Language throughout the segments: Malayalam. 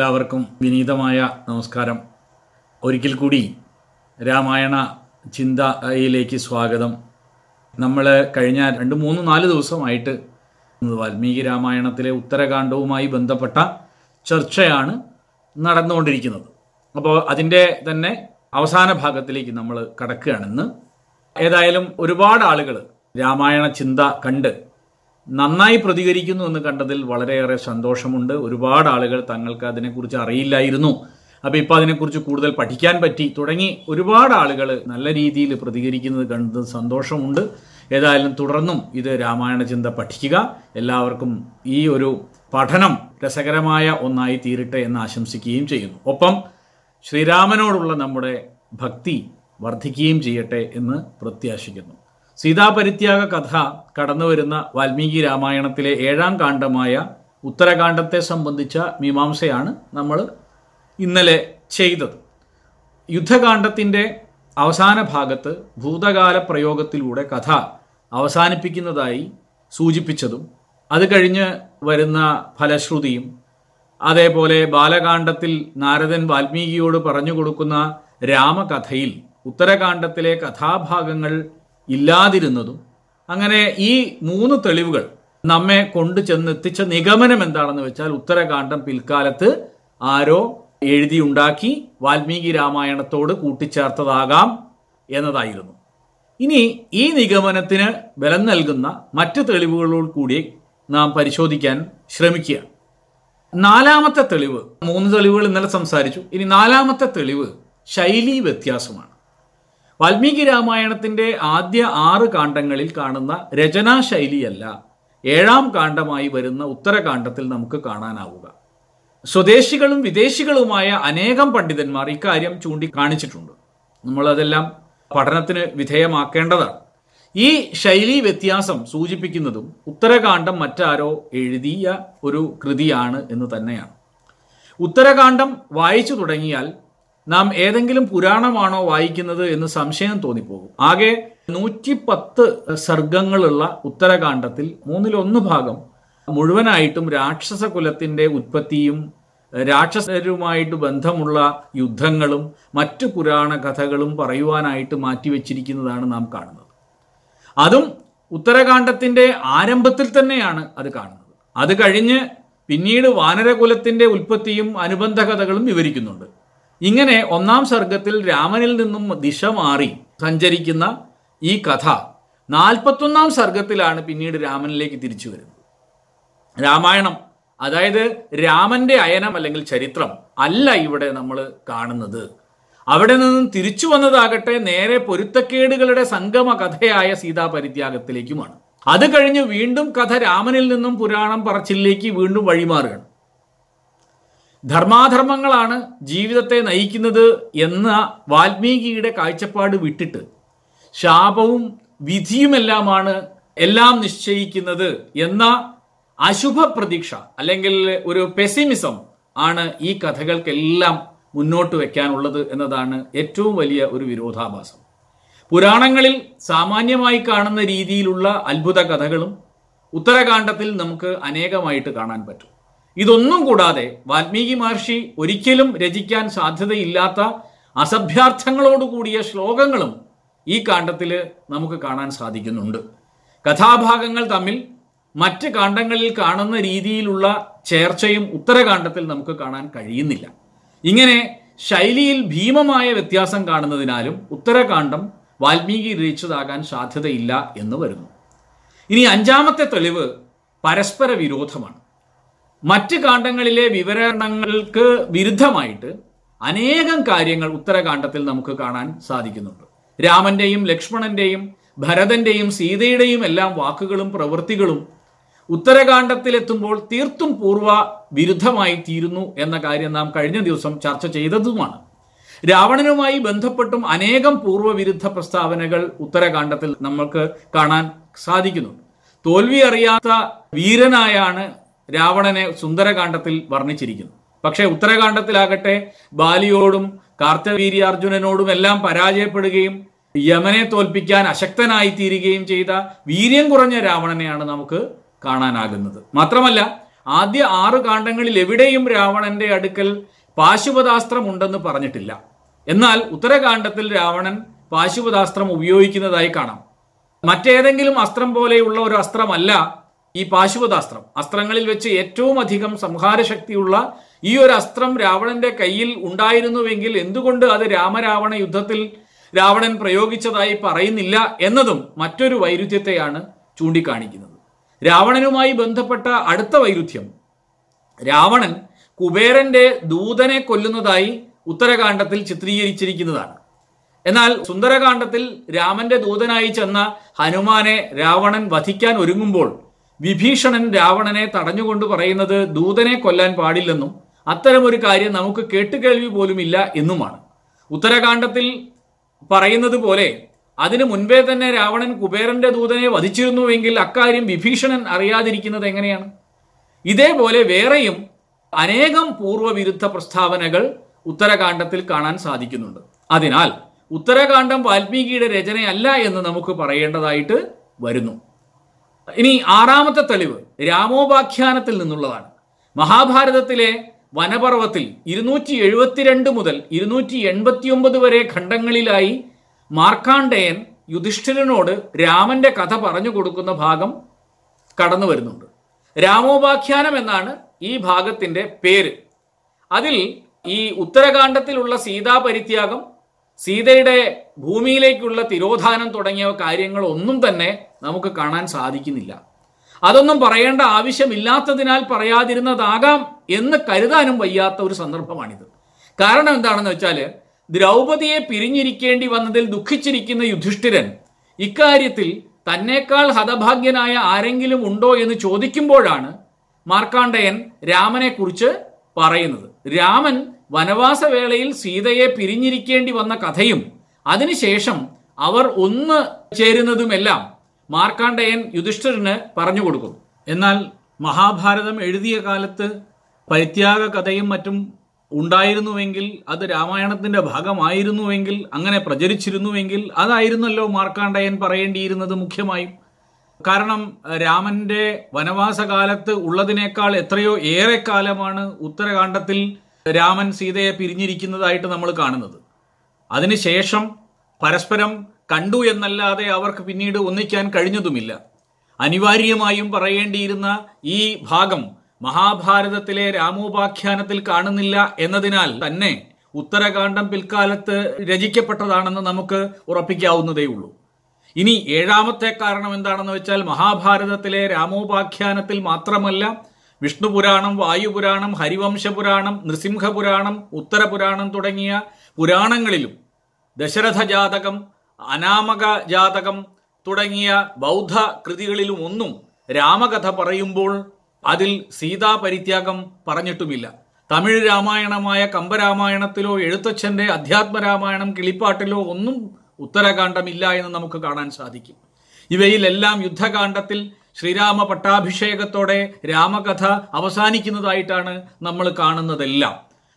എല്ലാവർക്കും വിനീതമായ നമസ്കാരം. ഒരിക്കൽ കൂടി രാമായണ ചിന്തയിലേക്ക് സ്വാഗതം. നമ്മൾ കഴിഞ്ഞ രണ്ട് മൂന്ന് നാല് ദിവസമായിട്ട് വാൽമീകി രാമായണത്തിലെ ഉത്തരകാണ്ഡവുമായി ബന്ധപ്പെട്ട ചർച്ചയാണ് നടന്നുകൊണ്ടിരിക്കുന്നത്. അപ്പോൾ അതിന്റെ തന്നെ അവസാന ഭാഗത്തിലേക്ക് നമ്മൾ കടക്കുകയാണെന്ന് ഏതായാലും ഒരുപാട് ആളുകൾ രാമായണ ചിന്ത കണ്ട് നന്നായി പ്രതികരിക്കുന്നു എന്ന് കണ്ടതിൽ വളരെയേറെ സന്തോഷമുണ്ട്. ഒരുപാട് ആളുകൾ തങ്ങൾക്ക് അതിനെക്കുറിച്ച് അറിയില്ലായിരുന്നു. അപ്പോൾ ഇപ്പോൾ അതിനെക്കുറിച്ച് കൂടുതൽ പഠിക്കാൻ പറ്റി. തുടങ്ങി ഒരുപാട് ആളുകൾ നല്ല രീതിയിൽ പ്രതികരിക്കുന്നത് കണ്ടത് സന്തോഷമുണ്ട്. ഏതായാലും തുടർന്നും ഇത് രാമായണ ചിന്ത പഠിക്കുക. എല്ലാവർക്കും ഈ ഒരു പഠനം രസകരമായ ഒന്നായി തീരട്ടെ എന്ന് ആശംസിക്കുകയും ചെയ്യുന്നു. ഒപ്പം ശ്രീരാമനോടുള്ള നമ്മുടെ ഭക്തി വർദ്ധിക്കുകയും ചെയ്യട്ടെ എന്ന് പ്രത്യാശിക്കുന്നു. സീതാപരിത്യാഗ കഥ കടന്നു വരുന്ന വാൽമീകി രാമായണത്തിലെ ഏഴാം കാണ്ഡമായ ഉത്തരകാണ്ഡത്തെ സംബന്ധിച്ച മീമാംസയാണ് നമ്മൾ ഇന്നലെ ചെയ്തത്. യുദ്ധകാണ്ഡത്തിന്റെ അവസാന ഭാഗത്ത് ഭൂതകാല പ്രയോഗത്തിലൂടെ കഥ അവസാനിപ്പിക്കുന്നതായി സൂചിപ്പിച്ചതും അത് കഴിഞ്ഞ് വരുന്ന ഫലശ്രുതിയും അതേപോലെ ബാലകാണ്ഡത്തിൽ നാരദൻ വാൽമീകിയോട് പറഞ്ഞു കൊടുക്കുന്ന രാമകഥയിൽ ഉത്തരകാണ്ഡത്തിലെ കഥാഭാഗങ്ങൾ ഇല്ലാതിരുന്നതും അങ്ങനെ ഈ മൂന്ന് തെളിവുകൾ നമ്മെ കൊണ്ടു ചെന്നെത്തിച്ച നിഗമനം എന്താണെന്ന് വെച്ചാൽ ഉത്തരകാന്ഡം പിൽക്കാലത്ത് ആരോ എഴുതിയുണ്ടാക്കി വാൽമീകി രാമായണത്തോട് കൂട്ടിച്ചേർത്തതാകാം എന്നതായിരുന്നു. ഇനി ഈ നിഗമനത്തിന് ബലം നൽകുന്ന മറ്റ് തെളിവുകളോട് കൂടി നാം പരിശോധിക്കാൻ ശ്രമിക്കുക. നാലാമത്തെ തെളിവ് മൂന്ന് തെളിവുകൾ ഇന്നലെ സംസാരിച്ചു. ഇനി നാലാമത്തെ തെളിവ് ശൈലി വ്യത്യാസമാണ്. വാൽമീകി രാമായണത്തിന്റെ ആദ്യ ആറ് കാണ്ഡങ്ങളിൽ കാണുന്ന രചനാശൈലിയല്ല ഏഴാം കാണ്ഡമായി വരുന്ന ഉത്തരകാണ്ഡത്തിൽ നമുക്ക് കാണാനാവുക. സ്വദേശികളും വിദേശികളുമായ അനേകം പണ്ഡിതന്മാർ ഇക്കാര്യം ചൂണ്ടിക്കാണിച്ചിട്ടുണ്ട്. നമ്മളതെല്ലാം പഠനത്തിന് വിധേയമാക്കേണ്ടതാണ്. ഈ ശൈലി വ്യത്യാസം സൂചിപ്പിക്കുന്നതും ഉത്തരകാണ്ഡം മറ്റാരോ എഴുതിയ ഒരു കൃതിയാണ് എന്ന് തന്നെയാണ്. ഉത്തരകാണ്ഡം വായിച്ചു തുടങ്ങിയാൽ നാം ഏതെങ്കിലും പുരാണമാണോ വായിക്കുന്നത് എന്ന് സംശയം തോന്നിപ്പോകും. ആകെ നൂറ്റി പത്ത് സർഗങ്ങളുള്ള ഉത്തരകാണ്ഡത്തിൽ മൂന്നിലൊന്ന് ഭാഗം മുഴുവനായിട്ടും രാക്ഷസ കുലത്തിന്റെ ഉത്പത്തിയും രാക്ഷസരുമായിട്ട് ബന്ധമുള്ള യുദ്ധങ്ങളും മറ്റു പുരാണ കഥകളും പറയുവാനായിട്ട് മാറ്റിവെച്ചിരിക്കുന്നതാണ് നാം കാണുന്നത്. അതും ഉത്തരകാണ്ഡത്തിന്റെ ആരംഭത്തിൽ തന്നെയാണ് അത് കാണുന്നത്. അത് കഴിഞ്ഞ് പിന്നീട് വാനരകുലത്തിന്റെ ഉൽപ്പത്തിയും അനുബന്ധ കഥകളും വിവരിക്കുന്നുണ്ട്. ഇങ്ങനെ ഒന്നാം സർഗത്തിൽ രാമനിൽ നിന്നും ദിശ മാറി സഞ്ചരിക്കുന്ന ഈ കഥ നാൽപ്പത്തൊന്നാം സർഗത്തിലാണ് പിന്നീട് രാമനിലേക്ക് തിരിച്ചു വരുന്നത്. രാമായണം അതായത് രാമന്റെ അയനം അല്ലെങ്കിൽ ചരിത്രം അല്ല ഇവിടെ നമ്മൾ കാണുന്നത്. അവിടെ നിന്നും തിരിച്ചു വന്നതാകട്ടെ നേരെ പൊരുത്തക്കേടുകളുടെ സംഗമ കഥയായ സീതാപരിത്യാഗത്തിലേക്കുമാണ് അത് കഴിഞ്ഞ് വീണ്ടും കഥ രാമനിൽ നിന്നും പുരാണം പറച്ചിലേക്ക് വീണ്ടും വഴിമാറുകയാണ്. ധർമാധർമ്മങ്ങളാണ് ജീവിതത്തെ നയിക്കുന്നത് എന്ന വാൽമീകിയുടെ കാഴ്ചപ്പാട് വിട്ടിട്ട് ശാപവും വിധിയുമെല്ലാമാണ് എല്ലാം നിശ്ചയിക്കുന്നത് എന്ന അശുഭ പ്രതീക്ഷ അല്ലെങ്കിൽ ഒരു പെസിമിസം ആണ് ഈ കഥകൾക്കെല്ലാം മുന്നോട്ട് വെക്കാനുള്ളത് എന്നതാണ് ഏറ്റവും വലിയ ഒരു വിരോധാഭാസം. പുരാണങ്ങളിൽ സാമാന്യമായി കാണുന്ന രീതിയിലുള്ള അത്ഭുത കഥകളും ഉത്തരകാണ്ഡത്തിൽ നമുക്ക് അനേകമായിട്ട് കാണാൻ പറ്റും. ഇതൊന്നും കൂടാതെ വാൽമീകി മഹർഷി ഒരിക്കലും രചിക്കാൻ സാധ്യതയില്ലാത്ത അസഭ്യാർത്ഥങ്ങളോടുകൂടിയ ശ്ലോകങ്ങളും ഈ കാണ്ഡത്തിൽ നമുക്ക് കാണാൻ സാധിക്കുന്നുണ്ട്. കഥാഭാഗങ്ങൾ തമ്മിൽ മറ്റ് കാണ്ഡങ്ങളിൽ കാണുന്ന രീതിയിലുള്ള ചേർച്ചയും ഉത്തരകാണ്ഡത്തിൽ നമുക്ക് കാണാൻ കഴിയുന്നില്ല. ഇങ്ങനെ ശൈലിയിൽ ഭീമമായ വ്യത്യാസം കാണുന്നതിനാലും ഉത്തരകാണ്ഡം വാൽമീകി രചിച്ചതാകാൻ സാധ്യതയില്ല എന്ന് വരുന്നു. ഇനി അഞ്ചാമത്തെ തെളിവ് പരസ്പര വിരോധമാണ് മറ്റ് കാണ്ഡങ്ങളിലെ വിവരണങ്ങൾക്ക് വിരുദ്ധമായിട്ട് അനേകം കാര്യങ്ങൾ ഉത്തരകാണ്ഡത്തിൽ നമുക്ക് കാണാൻ സാധിക്കുന്നുണ്ട്. രാമന്റെയും ലക്ഷ്മണന്റെയും ഭരതന്റെയും സീതയുടെയും എല്ലാം വാക്കുകളും പ്രവൃത്തികളും ഉത്തരകാണ്ഡത്തിലെത്തുമ്പോൾ തീർത്തും പൂർവ വിരുദ്ധമായി തീരുന്നു എന്ന കാര്യം നാം കഴിഞ്ഞ ദിവസം ചർച്ച ചെയ്തതുമാണ്. രാവണനുമായി ബന്ധപ്പെട്ടും അനേകം പൂർവവിരുദ്ധ പ്രസ്താവനകൾ ഉത്തരകാണ്ഡത്തിൽ നമ്മൾക്ക് കാണാൻ സാധിക്കുന്നു തോൽവി അറിയാത്ത വീരനായാണ് രാവണനെ സുന്ദരകാന്ഡത്തിൽ വർണിച്ചിരിക്കുന്നു. പക്ഷേ ഉത്തരകാണ്ഡത്തിലാകട്ടെ ബാലിയോടും കാർത്തവീര്യാർജുനനോടും എല്ലാം പരാജയപ്പെടുകയും യമനെ തോൽപ്പിക്കാൻ അശക്തനായി തീരുകയും ചെയ്ത വീര്യം കുറഞ്ഞ രാവണനെയാണ് നമുക്ക് കാണാനാകുന്നത്. മാത്രമല്ല ആദ്യ ആറ് കാണ്ഡങ്ങളിൽ എവിടെയും രാവണന്റെ അടുക്കൽ പാശുപതാസ്ത്രം ഉണ്ടെന്ന് പറഞ്ഞിട്ടില്ല. എന്നാൽ ഉത്തരകാണ്ഡത്തിൽ രാവണൻ പാശുപതാസ്ത്രം ഉപയോഗിക്കുന്നതായി കാണാം. മറ്റേതെങ്കിലും അസ്ത്രം പോലെയുള്ള ഒരു അസ്ത്രമല്ല ഈ പാശുപതാസ്ത്രം. അസ്ത്രങ്ങളിൽ വെച്ച് ഏറ്റവും അധികം സംഹാരശക്തിയുള്ള ഈ ഒരു അസ്ത്രം രാവണന്റെ കയ്യിൽ ഉണ്ടായിരുന്നുവെങ്കിൽ എന്തുകൊണ്ട് അത് രാമരാവണ യുദ്ധത്തിൽ രാവണൻ പ്രയോഗിച്ചതായി പറയുന്നില്ല എന്നതും മറ്റൊരു വൈരുദ്ധ്യത്തെയാണ് ചൂണ്ടിക്കാണിക്കുന്നത്. രാവണനുമായി ബന്ധപ്പെട്ട അടുത്ത വൈരുദ്ധ്യം. രാവണൻ കുബേരന്റെ ദൂതനെ കൊല്ലുന്നതായി ഉത്തരകാണ്ഡത്തിൽ ചിത്രീകരിച്ചിരിക്കുന്നതാണ്. എന്നാൽ സുന്ദരകാണ്ഡത്തിൽ രാമന്റെ ദൂതനായി ചെന്ന ഹനുമാനെ രാവണൻ വധിക്കാൻ ഒരുങ്ങുമ്പോൾ വിഭീഷണൻ രാവണനെ തടഞ്ഞുകൊണ്ട് പറയുന്നത് ദൂതനെ കൊല്ലാൻ പാടില്ലെന്നും അത്തരമൊരു കാര്യം നമുക്ക് കേട്ടുകേൾവി പോലുമില്ല എന്നുമാണ്. ഉത്തരകാണ്ഡത്തിൽ പറയുന്നത് പോലെ അതിനു മുൻപേ തന്നെ രാവണൻ കുബേരന്റെ ദൂതനെ വധിച്ചിരുന്നുവെങ്കിൽ അക്കാര്യം വിഭീഷണൻ അറിയാതിരിക്കുന്നത് എങ്ങനെയാണ്? ഇതേപോലെ വേറെയും അനേകം പൂർവവിരുദ്ധ പ്രസ്താവനകൾ ഉത്തരകാണ്ഡത്തിൽ കാണാൻ സാധിക്കുന്നുണ്ട്. അതിനാൽ ഉത്തരകാണ്ഡം വാൽമീകിയുടെ രചനയല്ല എന്ന് നമുക്ക് പറയേണ്ടതായിട്ട് വരുന്നു. ഇനി ആറാമത്തെ തെളിവ് രാമോപാഖ്യാനത്തിൽ നിന്നുള്ളതാണ്. മഹാഭാരതത്തിലെ വനപർവത്തിൽ ഇരുന്നൂറ്റി എഴുപത്തിരണ്ട് മുതൽ ഇരുന്നൂറ്റി എൺപത്തിയൊമ്പത് വരെ ഖണ്ഡങ്ങളിലായി മാർക്കാണ്ഡേയൻ യുധിഷ്ഠിരനോട് രാമന്റെ കഥ പറഞ്ഞു കൊടുക്കുന്ന ഭാഗം കടന്നു വരുന്നുണ്ട്. രാമോപാഖ്യാനം എന്നാണ് ഈ ഭാഗത്തിന്റെ പേര്. അതിൽ ഈ ഉത്തരകാണ്ഡത്തിലുള്ള സീതാപരിത്യാഗം സീതയുടെ ഭൂമിയിലേക്കുള്ള തിരോധാനം തുടങ്ങിയ കാര്യങ്ങൾ ഒന്നും തന്നെ നമുക്ക് കാണാൻ സാധിക്കുന്നില്ല. അതൊന്നും പറയേണ്ട ആവശ്യമില്ലാത്തതിനാൽ പറയാതിരുന്നതാകാം എന്ന് കരുതാനും വയ്യാത്ത ഒരു സന്ദർഭമാണിത്. കാരണം എന്താണെന്ന് വെച്ചാൽ ദ്രൗപതിയെ പിരിഞ്ഞിരിക്കേണ്ടി വന്നതിൽ ദുഃഖിച്ചിരിക്കുന്ന യുധിഷ്ഠിരൻ ഇക്കാര്യത്തിൽ തന്നേക്കാൾ ഹതഭാഗ്യനായ ആരെങ്കിലും ഉണ്ടോ എന്ന് ചോദിക്കുമ്പോഴാണ് മാർക്കാണ്ഡയൻ രാമനെ കുറിച്ച് പറയുന്നത്. രാമൻ വനവാസവേളയിൽ സീതയെ പിരിഞ്ഞിരിക്കേണ്ടി വന്ന കഥയും അതിനുശേഷം അവർ ഒന്ന് ചേരുന്നതുമെല്ലാം മാർക്കാണ്ഡയൻ യുധിഷ്ഠിരന് പറഞ്ഞു കൊടുക്കുന്നു. എന്നാൽ മഹാഭാരതം എഴുതിയ കാലത്ത് പരിത്യാഗ കഥയും മറ്റും ഉണ്ടായിരുന്നുവെങ്കിൽ അത് രാമായണത്തിന്റെ ഭാഗമായിരുന്നുവെങ്കിൽ അങ്ങനെ പ്രചരിച്ചിരുന്നുവെങ്കിൽ അതായിരുന്നല്ലോ മാർക്കാണ്ഡയൻ പറയേണ്ടിയിരുന്നത് മുഖ്യമായും. കാരണം രാമന്റെ വനവാസകാലത്ത് ഉള്ളതിനേക്കാൾ എത്രയോ ഏറെ കാലമാണ് ഉത്തരകാണ്ഡത്തിൽ രാമൻ സീതയെ പിരിഞ്ഞിരിക്കുന്നതായിട്ട് നമ്മൾ കാണുന്നത്. അതിനുശേഷം പരസ്പരം കണ്ടു എന്നല്ലാതെ അവർക്ക് പിന്നീട് ഒന്നിക്കാൻ കഴിഞ്ഞതുമില്ല. അനിവാര്യമായും പറയേണ്ടിയിരുന്ന ഈ ഭാഗം മഹാഭാരതത്തിലെ രാമോപാഖ്യാനത്തിൽ കാണുന്നില്ല എന്നതിനാൽ തന്നെ ഉത്തരകാണ്ഡം പിൽക്കാലത്ത് രചിക്കപ്പെട്ടതാണെന്ന് നമുക്ക് ഉറപ്പിക്കാവുന്നതേ ഉള്ളൂ ഇനി ഏഴാമത്തെ കാരണം എന്താണെന്ന് വെച്ചാൽ മഹാഭാരതത്തിലെ രാമോപാഖ്യാനത്തിൽ മാത്രമല്ല വിഷ്ണുപുരാണം വായുപുരാണം ഹരിവംശപുരാണം നൃസിംഹപുരാണം ഉത്തരപുരാണം തുടങ്ങിയ പുരാണങ്ങളിലും ദശരഥ ജാതകം അനാമക ജാതകം തുടങ്ങിയ ബൗദ്ധ കൃതികളിലും ഒന്നും രാമകഥ പറയുമ്പോൾ അതിൽ സീതാ പരിത്യാഗം പറഞ്ഞിട്ടുമില്ല. തമിഴ് രാമായണമായ കമ്പരാമായണത്തിലോ എഴുത്തച്ഛന്റെ അധ്യാത്മരാമായണം കിളിപ്പാട്ടിലോ ഒന്നും ഉത്തരകാണ്ഡമില്ല എന്ന് നമുക്ക് കാണാൻ സാധിക്കും. ഇവയിലെല്ലാം യുദ്ധകാന്ഡത്തിൽ ശ്രീരാമ പട്ടാഭിഷേകത്തോടെ രാമകഥ അവസാനിക്കുന്നതായിട്ടാണ് നമ്മൾ കാണുന്നതെല്ലാം.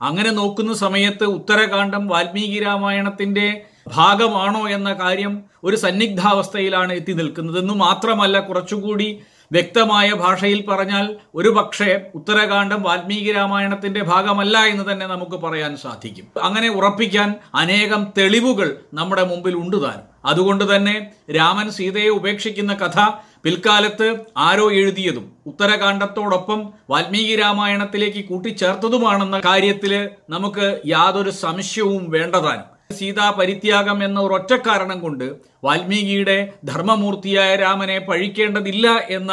അങ്ങനെ നോക്കുന്ന സമയത്ത് ഉത്തരകാന്ഡം വാൽമീകി രാമായണത്തിന്റെ ഭാഗമാണോ എന്ന കാര്യം ഒരു സന്നിഗ്ധാവസ്ഥയിലാണ് എത്തി നിൽക്കുന്നത് എന്ന് മാത്രമല്ല കുറച്ചുകൂടി വ്യക്തമായ ഭാഷയിൽ പറഞ്ഞാൽ ഒരു പക്ഷേ ഉത്തരകാണ്ഡം വാൽമീകി രാമായണത്തിന്റെ ഭാഗമല്ല എന്ന് തന്നെ നമുക്ക് പറയാൻ സാധിക്കും. അങ്ങനെ ഉറപ്പിക്കാൻ അനേകം തെളിവുകൾ നമ്മുടെ മുമ്പിൽ ഉണ്ട് താൻ അതുകൊണ്ട് തന്നെ രാമൻ സീതയെ ഉപേക്ഷിക്കുന്ന കഥ പിൽക്കാലത്ത് ആരോ എഴുതിയതും ഉത്തരകാണ്ഡത്തോടൊപ്പം വാൽമീകി രാമായണത്തിലേക്ക് കൂട്ടിച്ചേർത്തതുമാണെന്ന കാര്യത്തിൽ നമുക്ക് യാതൊരു സംശയവും വേണ്ടതാനും സീതാ പരിത്യാഗം എന്ന ഒരൊറ്റ കാരണം കൊണ്ട് വാൽമീകിയുടെ ധർമ്മമൂർത്തിയായ രാമനെ പഴിക്കേണ്ടതില്ല എന്ന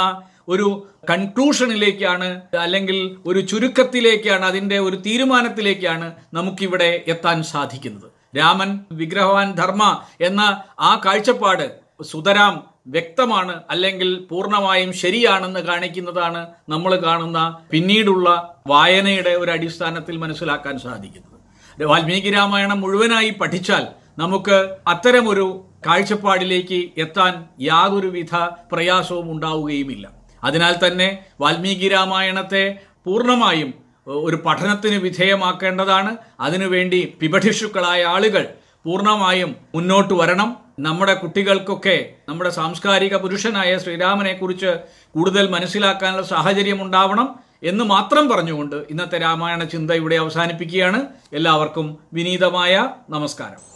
ഒരു കൺക്ലൂഷനിലേക്കാണ് അല്ലെങ്കിൽ ഒരു ചുരുക്കത്തിലേക്കാണ് അതിന്റെ ഒരു തീരുമാനത്തിലേക്കാണ് നമുക്കിവിടെ എത്താൻ സാധിക്കുന്നത്. രാമൻ വിഗ്രഹവാൻ ധർമ്മ എന്ന ആ കാഴ്ചപ്പാട് സുതരാം വ്യക്തമാണ് അല്ലെങ്കിൽ പൂർണമായും ശരിയാണെന്ന് കാണിക്കുന്നതാണ് നമ്മൾ കാണുന്ന പിന്നീടുള്ള വായനയുടെ ഒരു അടിസ്ഥാനത്തിൽ മനസ്സിലാക്കാൻ സാധിക്കുന്നത്. വാൽമീകി രാമായണം മുഴുവനായി പഠിച്ചാൽ നമുക്ക് അത്തരമൊരു കാഴ്ചപ്പാടിലേക്ക് എത്താൻ യാതൊരുവിധ പ്രയാസവും ഉണ്ടാവുകയുമില്ല. അതിനാൽ തന്നെ വാൽമീകി രാമായണത്തെ പൂർണമായും ഒരു പഠനത്തിന് വിധേയമാക്കേണ്ടതാണ്. അതിനുവേണ്ടി പിപഠിഷുക്കളായ ആളുകൾ പൂർണമായും മുന്നോട്ട് വരണം. നമ്മുടെ കുട്ടികൾക്കൊക്കെ നമ്മുടെ സാംസ്കാരിക പുരുഷനായ ശ്രീരാമനെക്കുറിച്ച് കൂടുതൽ മനസ്സിലാക്കാനുള്ള സാഹചര്യം ഉണ്ടാവണം എന്ന് മാത്രം പറഞ്ഞുകൊണ്ട് ഇന്നത്തെ രാമായണ ചിന്ത ഇവിടെ അവസാനിപ്പിക്കുകയാണ്. എല്ലാവർക്കും വിനീതമായ നമസ്കാരം.